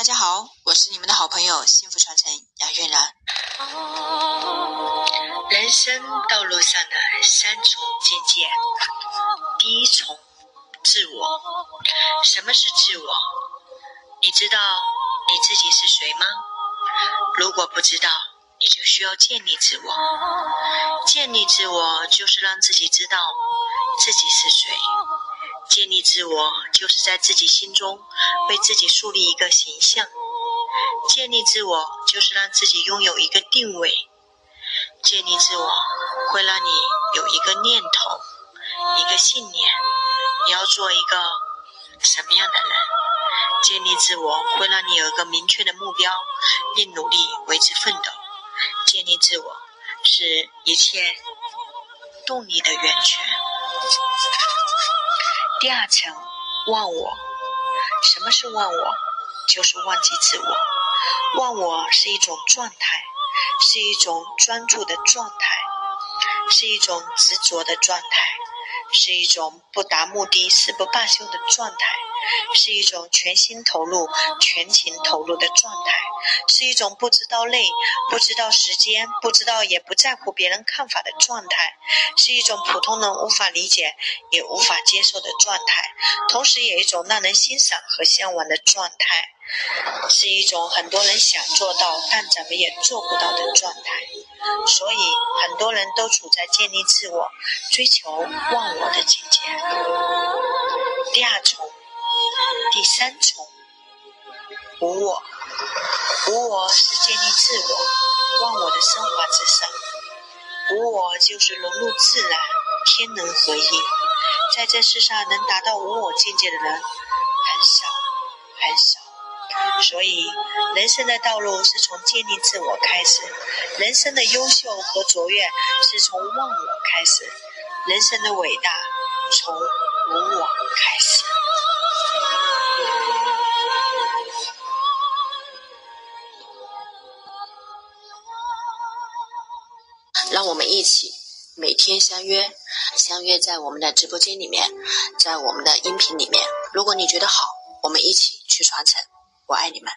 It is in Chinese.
大家好，我是你们的好朋友幸福传承杨月然。人生道路上的三重境界，第一重，自我。什么是自我？你知道你自己是谁吗？如果不知道，你就需要建立自我。建立自我就是让自己知道自己是谁。建立自我，就是在自己心中为自己树立一个形象；建立自我，就是让自己拥有一个定位；建立自我，会让你有一个念头、一个信念，你要做一个什么样的人？建立自我，会让你有一个明确的目标，并努力为之奋斗。建立自我，是一切动力的源泉。第二层，忘我。什么是忘我？就是忘记自我。忘我是一种状态，是一种专注的状态，是一种执着的状态，是一种不达目的誓不罢休的状态。是一种全心投入、全情投入的状态，是一种不知道累、不知道时间、不知道也不在乎别人看法的状态，是一种普通人无法理解也无法接受的状态，同时也一种让人欣赏和向往的状态，是一种很多人想做到但怎么也做不到的状态。所以，很多人都处在建立自我、追求忘我的境界。第二重。第三重，无我。无我是建立自我、忘我的升华之上。无我就是融入自然，天人合一。在这世上，能达到无我境界的人很少，很少。所以，人生的道路是从建立自我开始，人生的优秀和卓越是从忘我开始，人生的伟大从无我开始。让我们一起每天相约，相约在我们的直播间里面，在我们的音频里面。如果你觉得好，我们一起去传承。我爱你们。